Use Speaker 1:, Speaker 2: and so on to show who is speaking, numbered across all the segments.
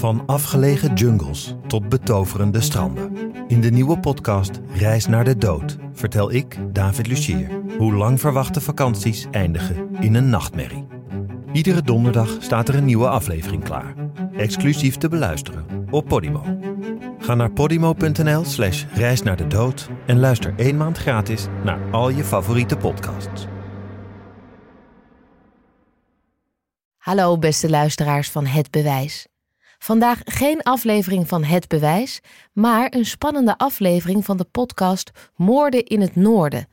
Speaker 1: Van afgelegen jungles tot betoverende stranden. In de nieuwe podcast Reis naar de Dood vertel ik, David Lucier, hoe lang verwachte vakanties eindigen in een nachtmerrie. Iedere donderdag staat er een nieuwe aflevering klaar. Exclusief te beluisteren op Podimo. Ga naar podimo.nl slash reis naar de dood en luister één maand gratis naar al je favoriete podcasts.
Speaker 2: Hallo beste luisteraars van Het Bewijs. Vandaag geen aflevering van Het Bewijs, maar een spannende aflevering van de podcast Moorden in het Noorden.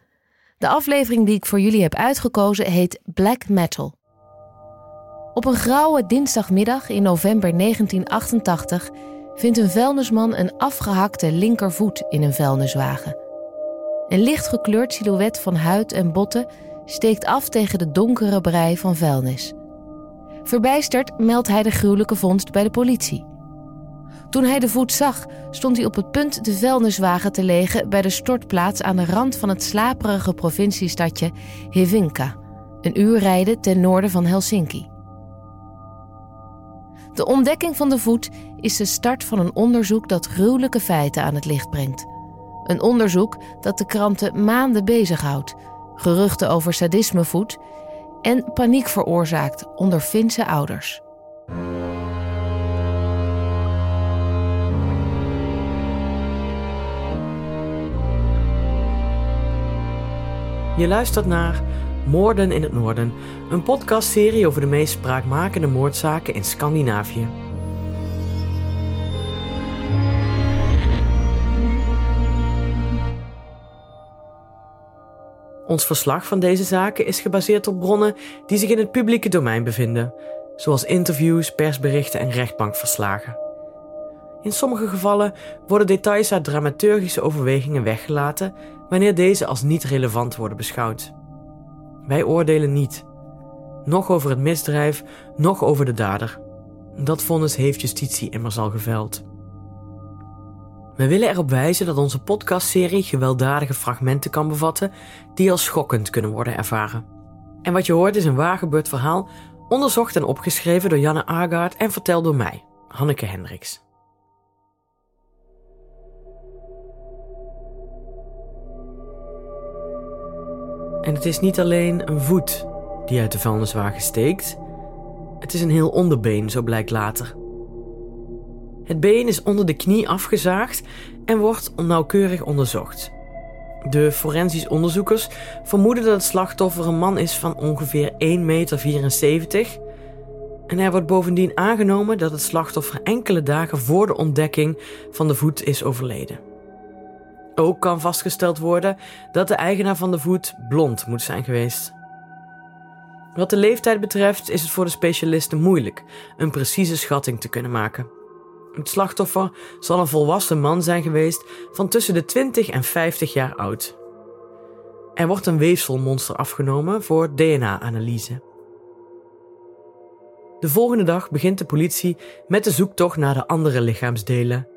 Speaker 2: De aflevering die ik voor jullie heb uitgekozen heet Black Metal. Op een grauwe dinsdagmiddag in november 1988 vindt een vuilnisman een afgehakte linkervoet in een vuilniswagen. Een lichtgekleurd silhouet van huid en botten steekt af tegen de donkere brei van vuilnis. Verbijsterd meldt hij de gruwelijke vondst bij de politie. Toen hij de voet zag, stond hij op het punt de vuilniswagen te legen bij de stortplaats aan de rand van het slaperige provinciestadje Hevinka, een uur rijden ten noorden van Helsinki. De ontdekking van de voet is de start van een onderzoek dat gruwelijke feiten aan het licht brengt. Een onderzoek dat de kranten maanden bezighoudt. Geruchten over sadisme voedt en paniek veroorzaakt onder Finse ouders.
Speaker 3: Je luistert naar Moorden in het Noorden, een podcastserie over de meest spraakmakende moordzaken in Scandinavië. Ons verslag van deze zaken is gebaseerd op bronnen die zich in het publieke domein bevinden, zoals interviews, persberichten en rechtbankverslagen. In sommige gevallen worden details uit dramaturgische overwegingen weggelaten wanneer deze als niet relevant worden beschouwd. Wij oordelen niet. Nog over het misdrijf, nog over de dader. Dat vonnis heeft justitie immers al geveld. We willen erop wijzen dat onze podcastserie gewelddadige fragmenten kan bevatten die als schokkend kunnen worden ervaren. En wat je hoort is een waargebeurd verhaal, onderzocht en opgeschreven door Janne Aagaard en verteld door mij, Hanneke Hendricks. En het is niet alleen een voet die uit de vuilniswagen steekt, het is een heel onderbeen, zo blijkt later. Het been is onder de knie afgezaagd en wordt nauwkeurig onderzocht. De forensisch onderzoekers vermoeden dat het slachtoffer een man is van ongeveer 1,74 meter. En er wordt bovendien aangenomen dat het slachtoffer enkele dagen voor de ontdekking van de voet is overleden. Ook kan vastgesteld worden dat de eigenaar van de voet blond moet zijn geweest. Wat de leeftijd betreft is het voor de specialisten moeilijk een precieze schatting te kunnen maken. Het slachtoffer zal een volwassen man zijn geweest van tussen de 20 en 50 jaar oud. Er wordt een weefselmonster afgenomen voor DNA-analyse. De volgende dag begint de politie met de zoektocht naar de andere lichaamsdelen.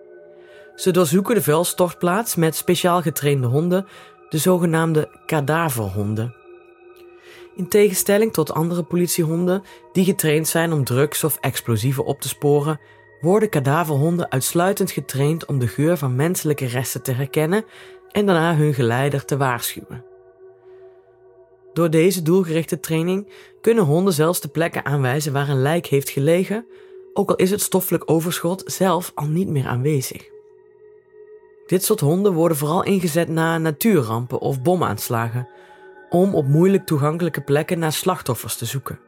Speaker 3: Ze doorzoeken de vuilstortplaats met speciaal getrainde honden, de zogenaamde kadaverhonden. In tegenstelling tot andere politiehonden die getraind zijn om drugs of explosieven op te sporen, worden kadaverhonden uitsluitend getraind om de geur van menselijke resten te herkennen en daarna hun geleider te waarschuwen. Door deze doelgerichte training kunnen honden zelfs de plekken aanwijzen waar een lijk heeft gelegen, ook al is het stoffelijk overschot zelf al niet meer aanwezig. Dit soort honden worden vooral ingezet na natuurrampen of bomaanslagen, om op moeilijk toegankelijke plekken naar slachtoffers te zoeken.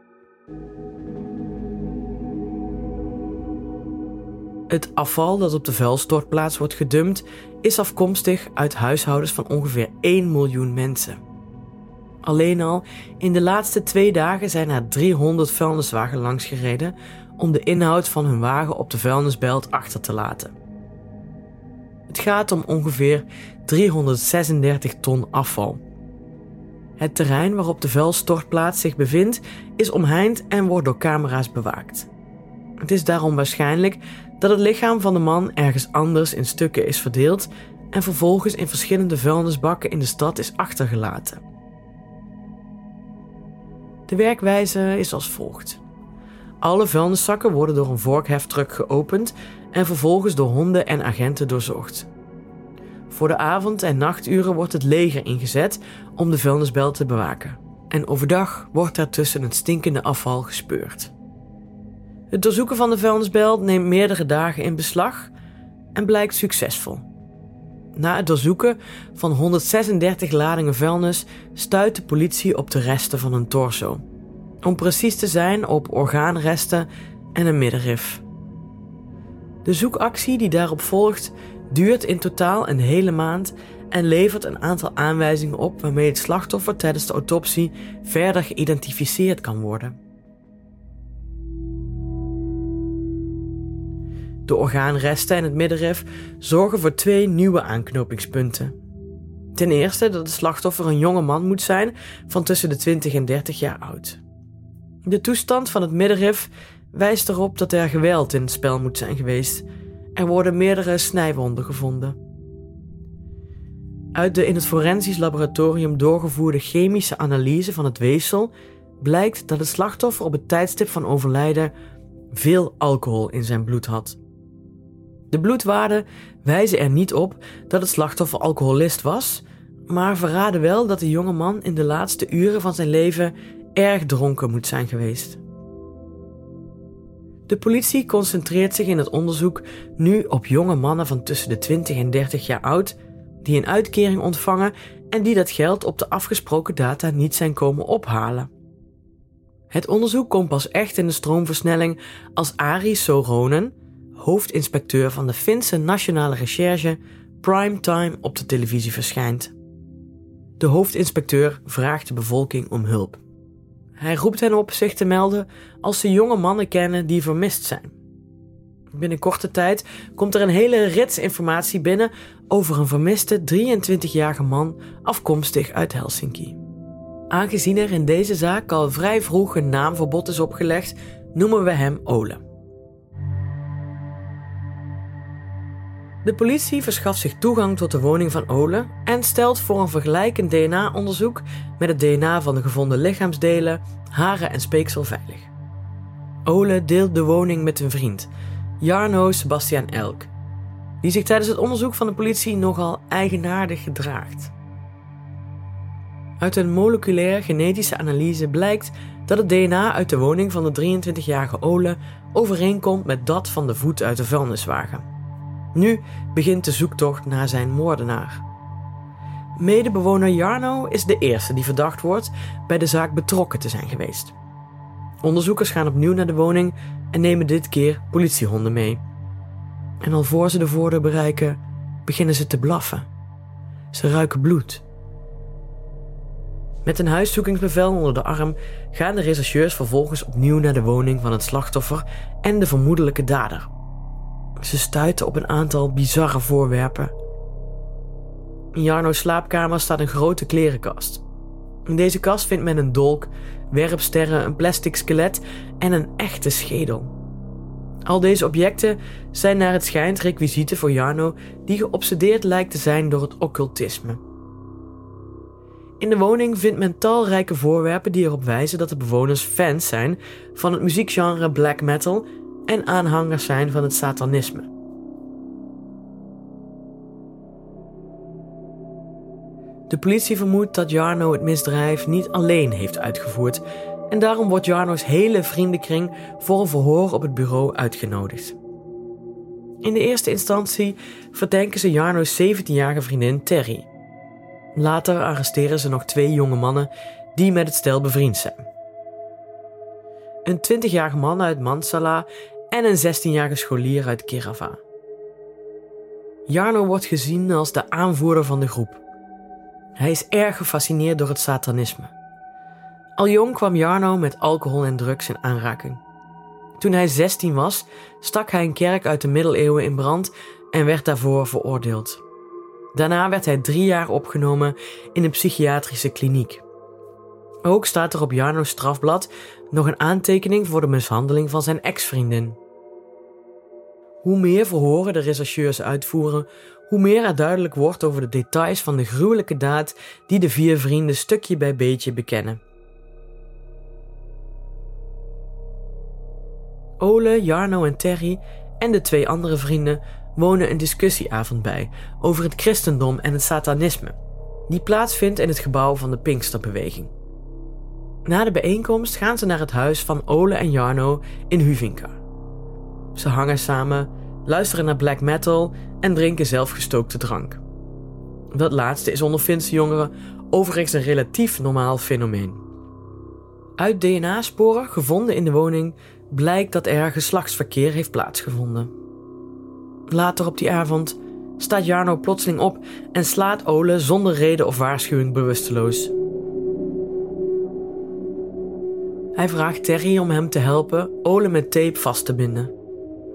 Speaker 3: Het afval dat op de vuilstortplaats wordt gedumpt is afkomstig uit huishoudens van ongeveer 1 miljoen mensen. Alleen al in de laatste twee dagen zijn er 300 vuilniswagen langsgereden om de inhoud van hun wagen op de vuilnisbelt achter te laten. Het gaat om ongeveer 336 ton afval. Het terrein waarop de vuilstortplaats zich bevindt is omheind en wordt door camera's bewaakt. Het is daarom waarschijnlijk dat het lichaam van de man ergens anders in stukken is verdeeld en vervolgens in verschillende vuilnisbakken in de stad is achtergelaten. De werkwijze is als volgt. Alle vuilniszakken worden door een vorkheftruck geopend en vervolgens door honden en agenten doorzocht. Voor de avond- en nachturen wordt het leger ingezet om de vuilnisbelt te bewaken. En overdag wordt er tussen het stinkende afval gespeurd. Het doorzoeken van de vuilnisbelt neemt meerdere dagen in beslag en blijkt succesvol. Na het doorzoeken van 136 ladingen vuilnis stuit de politie op de resten van een torso. Om precies te zijn op orgaanresten en een middenrif. De zoekactie die daarop volgt duurt in totaal een hele maand en levert een aantal aanwijzingen op waarmee het slachtoffer tijdens de autopsie verder geïdentificeerd kan worden. De orgaanresten en het middenrif zorgen voor twee nieuwe aanknopingspunten. Ten eerste dat het slachtoffer een jonge man moet zijn van tussen de 20 en 30 jaar oud. De toestand van het middenrif wijst erop dat er geweld in het spel moet zijn geweest. Er worden meerdere snijwonden gevonden. Uit de in het forensisch laboratorium doorgevoerde chemische analyse van het weefsel blijkt dat het slachtoffer op het tijdstip van overlijden veel alcohol in zijn bloed had. De bloedwaarden wijzen er niet op dat het slachtoffer alcoholist was, maar verraden wel dat de jonge man in de laatste uren van zijn leven erg dronken moet zijn geweest. De politie concentreert zich in het onderzoek nu op jonge mannen van tussen de 20 en 30 jaar oud die een uitkering ontvangen en die dat geld op de afgesproken data niet zijn komen ophalen. Het onderzoek komt pas echt in de stroomversnelling als Ari Soronen, hoofdinspecteur van de Finse Nationale Recherche, primetime op de televisie verschijnt. De hoofdinspecteur vraagt de bevolking om hulp. Hij roept hen op zich te melden als ze jonge mannen kennen die vermist zijn. Binnen korte tijd komt er een hele rits informatie binnen over een vermiste 23-jarige man afkomstig uit Helsinki. Aangezien er in deze zaak al vrij vroeg een naamverbod is opgelegd, noemen we hem Ole. De politie verschaft zich toegang tot de woning van Ole en stelt voor een vergelijkend DNA-onderzoek met het DNA van de gevonden lichaamsdelen, haren en speeksel veilig. Ole deelt de woning met een vriend, Jarno Sebastian Elk, die zich tijdens het onderzoek van de politie nogal eigenaardig gedraagt. Uit een moleculair genetische analyse blijkt dat het DNA uit de woning van de 23-jarige Ole overeenkomt met dat van de voet uit de vuilniswagen. Nu begint de zoektocht naar zijn moordenaar. Medebewoner Jarno is de eerste die verdacht wordt bij de zaak betrokken te zijn geweest. Onderzoekers gaan opnieuw naar de woning en nemen dit keer politiehonden mee. En al voor ze de voordeur bereiken, beginnen ze te blaffen. Ze ruiken bloed. Met een huiszoekingsbevel onder de arm gaan de rechercheurs vervolgens opnieuw naar de woning van het slachtoffer en de vermoedelijke dader. Ze stuiten op een aantal bizarre voorwerpen. In Jarno's slaapkamer staat een grote klerenkast. In deze kast vindt men een dolk, werpsterren, een plastic skelet en een echte schedel. Al deze objecten zijn naar het schijnt requisieten voor Jarno die geobsedeerd lijkt te zijn door het occultisme. In de woning vindt men talrijke voorwerpen die erop wijzen dat de bewoners fans zijn van het muziekgenre black metal en aanhangers zijn van het satanisme. De politie vermoedt dat Jarno het misdrijf niet alleen heeft uitgevoerd en daarom wordt Jarno's hele vriendenkring voor een verhoor op het bureau uitgenodigd. In de eerste instantie verdenken ze Jarno's 17-jarige vriendin Terry. Later arresteren ze nog twee jonge mannen die met het stel bevriend zijn. Een 20-jarige man uit Mansala en een 16-jarige scholier uit Kerava. Jarno wordt gezien als de aanvoerder van de groep. Hij is erg gefascineerd door het satanisme. Al jong kwam Jarno met alcohol en drugs in aanraking. Toen hij 16 was, stak hij een kerk uit de middeleeuwen in brand en werd daarvoor veroordeeld. Daarna werd hij drie jaar opgenomen in een psychiatrische kliniek. Ook staat er op Jarno's strafblad nog een aantekening voor de mishandeling van zijn ex-vriendin. Hoe meer verhoren de rechercheurs uitvoeren, hoe meer er duidelijk wordt over de details van de gruwelijke daad die de vier vrienden stukje bij beetje bekennen. Ole, Jarno en Terry en de twee andere vrienden wonen een discussieavond bij over het christendom en het satanisme, die plaatsvindt in het gebouw van de Pinksterbeweging. Na de bijeenkomst gaan ze naar het huis van Ole en Jarno in Huvinka. Ze hangen samen, luisteren naar black metal en drinken zelfgestookte drank. Dat laatste is onder Finse jongeren overigens een relatief normaal fenomeen. Uit DNA-sporen gevonden in de woning blijkt dat er geslachtsverkeer heeft plaatsgevonden. Later op die avond staat Jarno plotseling op en slaat Ole zonder reden of waarschuwing bewusteloos. Hij vraagt Terry om hem te helpen Ole met tape vast te binden.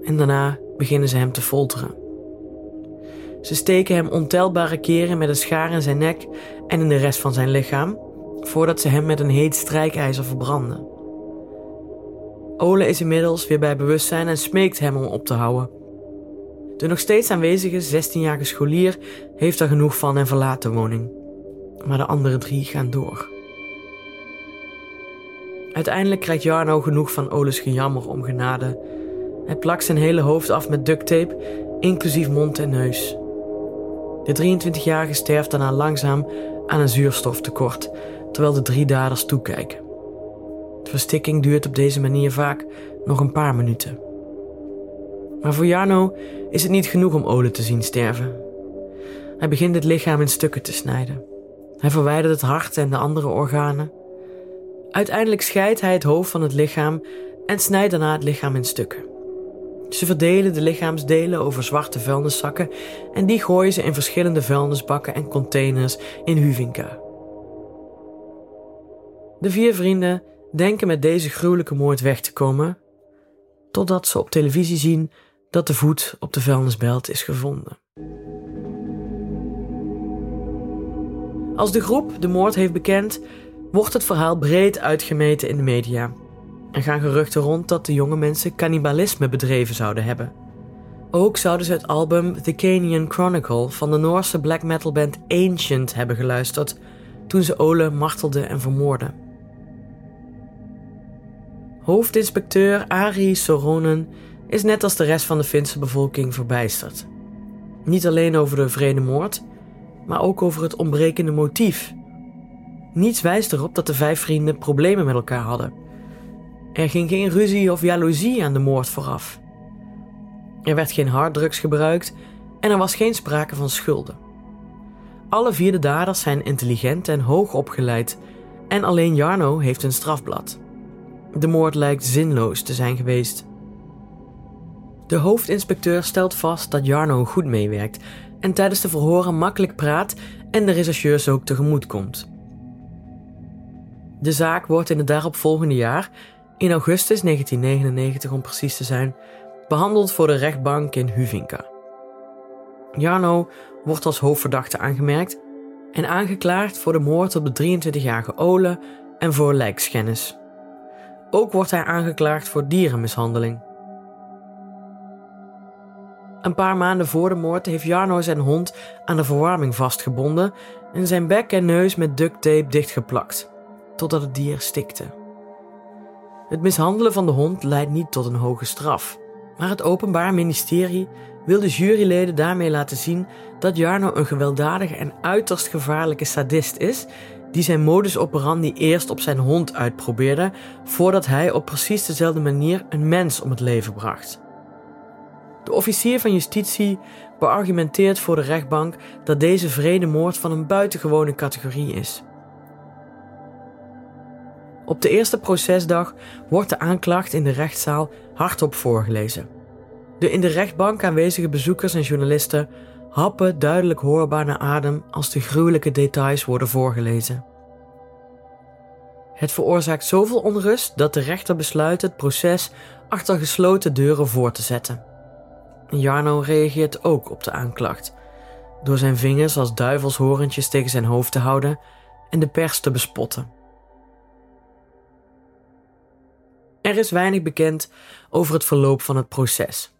Speaker 3: En daarna beginnen ze hem te folteren. Ze steken hem ontelbare keren met een schaar in zijn nek en in de rest van zijn lichaam, voordat ze hem met een heet strijkijzer verbranden. Ole is inmiddels weer bij bewustzijn en smeekt hem om op te houden. De nog steeds aanwezige 16-jarige scholier heeft er genoeg van en verlaat de woning. Maar de andere drie gaan door. Uiteindelijk krijgt Jarno genoeg van Ole's gejammer om genade. Hij plakt zijn hele hoofd af met ducttape, inclusief mond en neus. De 23-jarige sterft daarna langzaam aan een zuurstoftekort, terwijl de drie daders toekijken. De verstikking duurt op deze manier vaak nog een paar minuten. Maar voor Jarno is het niet genoeg om Ole te zien sterven. Hij begint het lichaam in stukken te snijden. Hij verwijdert het hart en de andere organen. Uiteindelijk scheidt hij het hoofd van het lichaam en snijdt daarna het lichaam in stukken. Ze verdelen de lichaamsdelen over zwarte vuilniszakken en die gooien ze in verschillende vuilnisbakken en containers in Huvinka. De vier vrienden denken met deze gruwelijke moord weg te komen, totdat ze op televisie zien dat de voet op de vuilnisbelt is gevonden. Als de groep de moord heeft bekend, wordt het verhaal breed uitgemeten in de media. Er gaan geruchten rond dat de jonge mensen cannibalisme bedreven zouden hebben. Ook zouden ze het album The Canian Chronicle van de Noorse black metal band Ancient hebben geluisterd toen ze Ole martelden en vermoorden. Hoofdinspecteur Ari Soronen is net als de rest van de Finse bevolking verbijsterd. Niet alleen over de vrede moord, maar ook over het ontbrekende motief. Niets wijst erop dat de vijf vrienden problemen met elkaar hadden. Er ging geen ruzie of jaloezie aan de moord vooraf. Er werd geen harddrugs gebruikt en er was geen sprake van schulden. Alle vier de daders zijn intelligent en hoog opgeleid en alleen Jarno heeft een strafblad. De moord lijkt zinloos te zijn geweest. De hoofdinspecteur stelt vast dat Jarno goed meewerkt en tijdens de verhoren makkelijk praat en de rechercheurs ook tegemoet komt. De zaak wordt in het daaropvolgende jaar, in augustus 1999 om precies te zijn, behandeld voor de rechtbank in Huvinka. Jarno wordt als hoofdverdachte aangemerkt en aangeklaagd voor de moord op de 23-jarige Ole en voor lijkschennis. Ook wordt hij aangeklaagd voor dierenmishandeling. Een paar maanden voor de moord heeft Jarno zijn hond aan de verwarming vastgebonden en zijn bek en neus met duct tape dichtgeplakt, totdat het dier stikte. Het mishandelen van de hond leidt niet tot een hoge straf, maar het Openbaar Ministerie wil de juryleden daarmee laten zien dat Jarno een gewelddadige en uiterst gevaarlijke sadist is, die zijn modus operandi eerst op zijn hond uitprobeerde, voordat hij op precies dezelfde manier een mens om het leven bracht. De officier van justitie beargumenteert voor de rechtbank dat deze vredemoord van een buitengewone categorie is. Op de eerste procesdag wordt de aanklacht in de rechtszaal hardop voorgelezen. De in de rechtbank aanwezige bezoekers en journalisten happen duidelijk hoorbaar naar adem als de gruwelijke details worden voorgelezen. Het veroorzaakt zoveel onrust dat de rechter besluit het proces achter gesloten deuren voor te zetten. Jarno reageert ook op de aanklacht, door zijn vingers als duivelshorentjes tegen zijn hoofd te houden en de pers te bespotten. Er is weinig bekend over het verloop van het proces.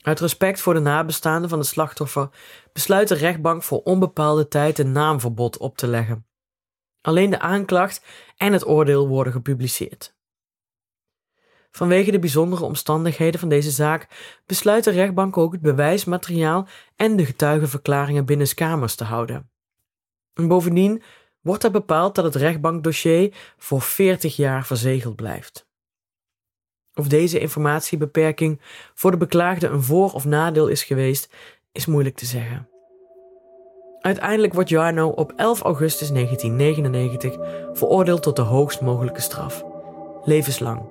Speaker 3: Uit respect voor de nabestaanden van de slachtoffer besluit de rechtbank voor onbepaalde tijd een naamverbod op te leggen. Alleen de aanklacht en het oordeel worden gepubliceerd. Vanwege de bijzondere omstandigheden van deze zaak besluit de rechtbank ook het bewijsmateriaal en de getuigenverklaringen binnenskamers te houden. En bovendien wordt er bepaald dat het rechtbankdossier voor 40 jaar verzegeld blijft. Of deze informatiebeperking voor de beklaagde een voor- of nadeel is geweest, is moeilijk te zeggen. Uiteindelijk wordt Jarno op 11 augustus 1999 veroordeeld tot de hoogst mogelijke straf: levenslang.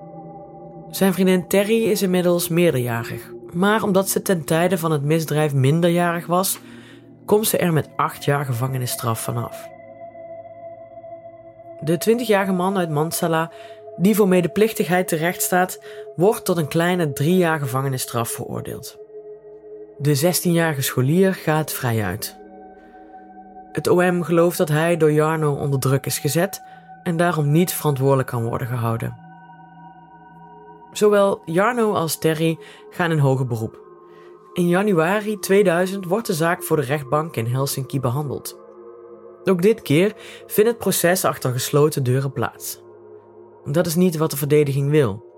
Speaker 3: Zijn vriendin Terry is inmiddels meerderjarig, maar omdat ze ten tijde van het misdrijf minderjarig was, komt ze er met 8 jaar gevangenisstraf vanaf. De 20-jarige man uit Mansala, die voor medeplichtigheid terecht staat, wordt tot een kleine drie jaar gevangenisstraf veroordeeld. De 16-jarige scholier gaat vrij uit. Het OM gelooft dat hij door Jarno onder druk is gezet en daarom niet verantwoordelijk kan worden gehouden. Zowel Jarno als Terry gaan in hoger beroep. In januari 2000 wordt de zaak voor de rechtbank in Helsinki behandeld. Ook dit keer vindt het proces achter gesloten deuren plaats. Dat is niet wat de verdediging wil.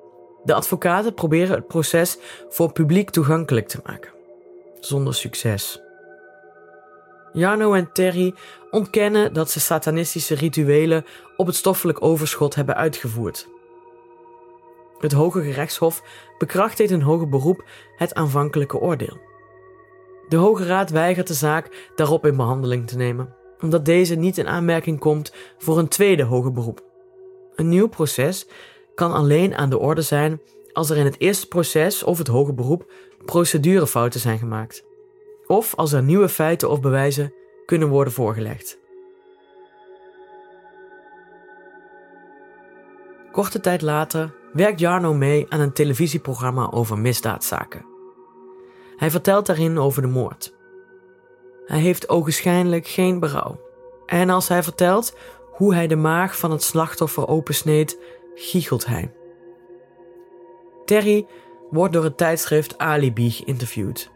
Speaker 3: De advocaten proberen het proces voor publiek toegankelijk te maken. Zonder succes. Jarno en Terry ontkennen dat ze satanistische rituelen op het stoffelijk overschot hebben uitgevoerd. Het Hoge Gerechtshof bekrachtigt in hoger beroep het aanvankelijke oordeel. De Hoge Raad weigert de zaak daarop in behandeling te nemen, omdat deze niet in aanmerking komt voor een tweede hoger beroep. Een nieuw proces kan alleen aan de orde zijn als er in het eerste proces of het hoger beroep procedurefouten zijn gemaakt, of als er nieuwe feiten of bewijzen kunnen worden voorgelegd. Korte tijd later werkt Jarno mee aan een televisieprogramma over misdaadzaken. Hij vertelt daarin over de moord. Hij heeft ogenschijnlijk geen berouw. En als hij vertelt hoe hij de maag van het slachtoffer opensneed, giechelt hij. Terry wordt door het tijdschrift Alibi geïnterviewd.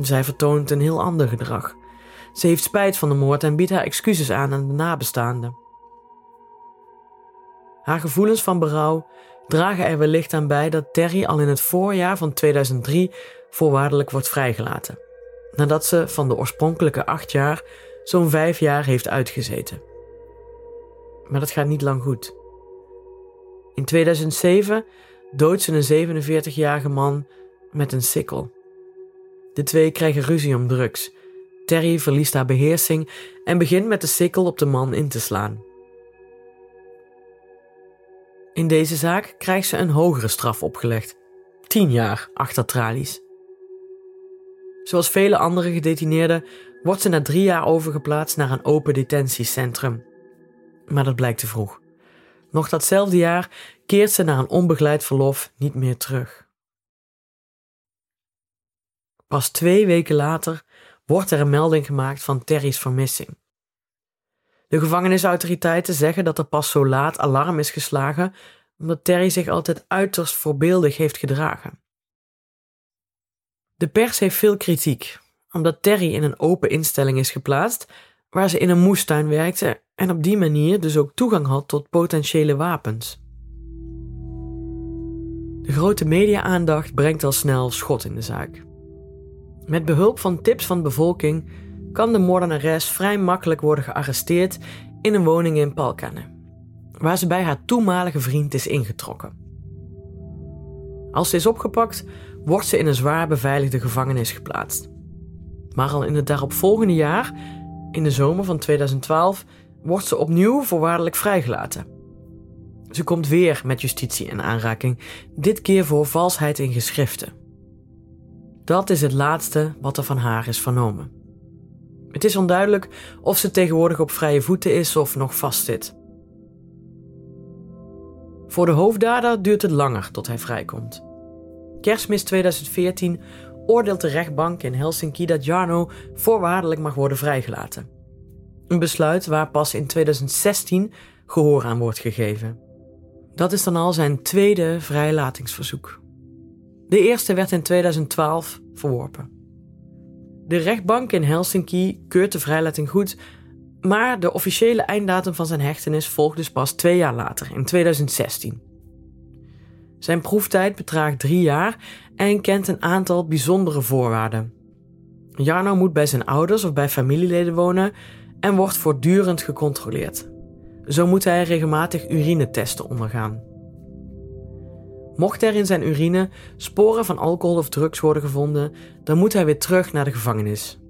Speaker 3: Zij vertoont een heel ander gedrag. Ze heeft spijt van de moord en biedt haar excuses aan aan de nabestaanden. Haar gevoelens van berouw dragen er wellicht aan bij dat Terry al in het voorjaar van 2003 voorwaardelijk wordt vrijgelaten, nadat ze van de oorspronkelijke acht jaar zo'n vijf jaar heeft uitgezeten. Maar dat gaat niet lang goed. In 2007 doodt ze een 47-jarige man met een sikkel. De twee krijgen ruzie om drugs. Terry verliest haar beheersing en begint met de sikkel op de man in te slaan. In deze zaak krijgt ze een hogere straf opgelegd: 10 jaar achter tralies. Zoals vele andere gedetineerden wordt ze na drie jaar overgeplaatst naar een open detentiecentrum. Maar dat blijkt te vroeg. Nog datzelfde jaar keert ze naar een onbegeleid verlof niet meer terug. Pas twee weken later wordt er een melding gemaakt van Terry's vermissing. De gevangenisautoriteiten zeggen dat er pas zo laat alarm is geslagen omdat Terry zich altijd uiterst voorbeeldig heeft gedragen. De pers heeft veel kritiek, omdat Terry in een open instelling is geplaatst waar ze in een moestuin werkte en op die manier dus ook toegang had tot potentiële wapens. De grote media-aandacht brengt al snel schot in de zaak. Met behulp van tips van de bevolking kan de moordenares vrij makkelijk worden gearresteerd in een woning in Palkane, waar ze bij haar toenmalige vriend is ingetrokken. Als ze is opgepakt, wordt ze in een zwaar beveiligde gevangenis geplaatst. Maar al in het daaropvolgende jaar, in de zomer van 2012, wordt ze opnieuw voorwaardelijk vrijgelaten. Ze komt weer met justitie in aanraking, dit keer voor valsheid in geschriften. Dat is het laatste wat er van haar is vernomen. Het is onduidelijk of ze tegenwoordig op vrije voeten is of nog vastzit. Voor de hoofddader duurt het langer tot hij vrijkomt. Kerstmis 2014 oordeelt de rechtbank in Helsinki dat Jarno voorwaardelijk mag worden vrijgelaten. Een besluit waar pas in 2016 gehoor aan wordt gegeven. Dat is dan al zijn tweede vrijlatingsverzoek. De eerste werd in 2012 verworpen. De rechtbank in Helsinki keurt de vrijlating goed, maar de officiële einddatum van zijn hechtenis volgt dus pas twee jaar later, in 2016. Zijn proeftijd bedraagt drie jaar en kent een aantal bijzondere voorwaarden. Jarno moet bij zijn ouders of bij familieleden wonen en wordt voortdurend gecontroleerd. Zo moet hij regelmatig urinetesten ondergaan. Mocht er in zijn urine sporen van alcohol of drugs worden gevonden, dan moet hij weer terug naar de gevangenis.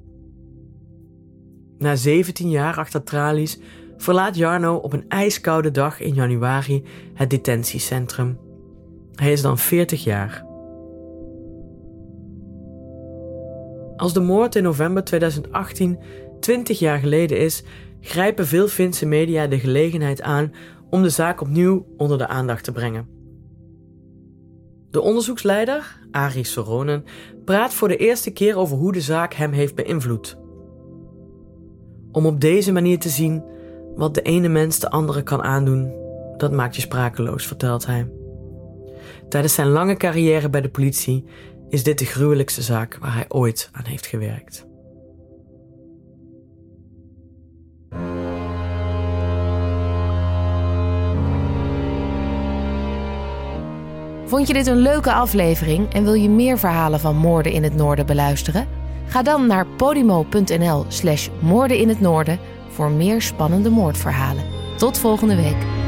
Speaker 3: Na 17 jaar achter tralies verlaat Jarno op een ijskoude dag in januari het detentiecentrum. Hij is dan 40 jaar. Als de moord in november 2018 20 jaar geleden is, grijpen veel Finse media de gelegenheid aan om de zaak opnieuw onder de aandacht te brengen. De onderzoeksleider, Ari Soronen, praat voor de eerste keer over hoe de zaak hem heeft beïnvloed. Om op deze manier te zien wat de ene mens de andere kan aandoen, dat maakt je sprakeloos, vertelt hij. Tijdens zijn lange carrière bij de politie is dit de gruwelijkste zaak waar hij ooit aan heeft gewerkt.
Speaker 2: Vond je dit een leuke aflevering en wil je meer verhalen van moorden in het noorden beluisteren? Ga dan naar podimo.nl slash moorden in het noorden voor meer spannende moordverhalen. Tot volgende week.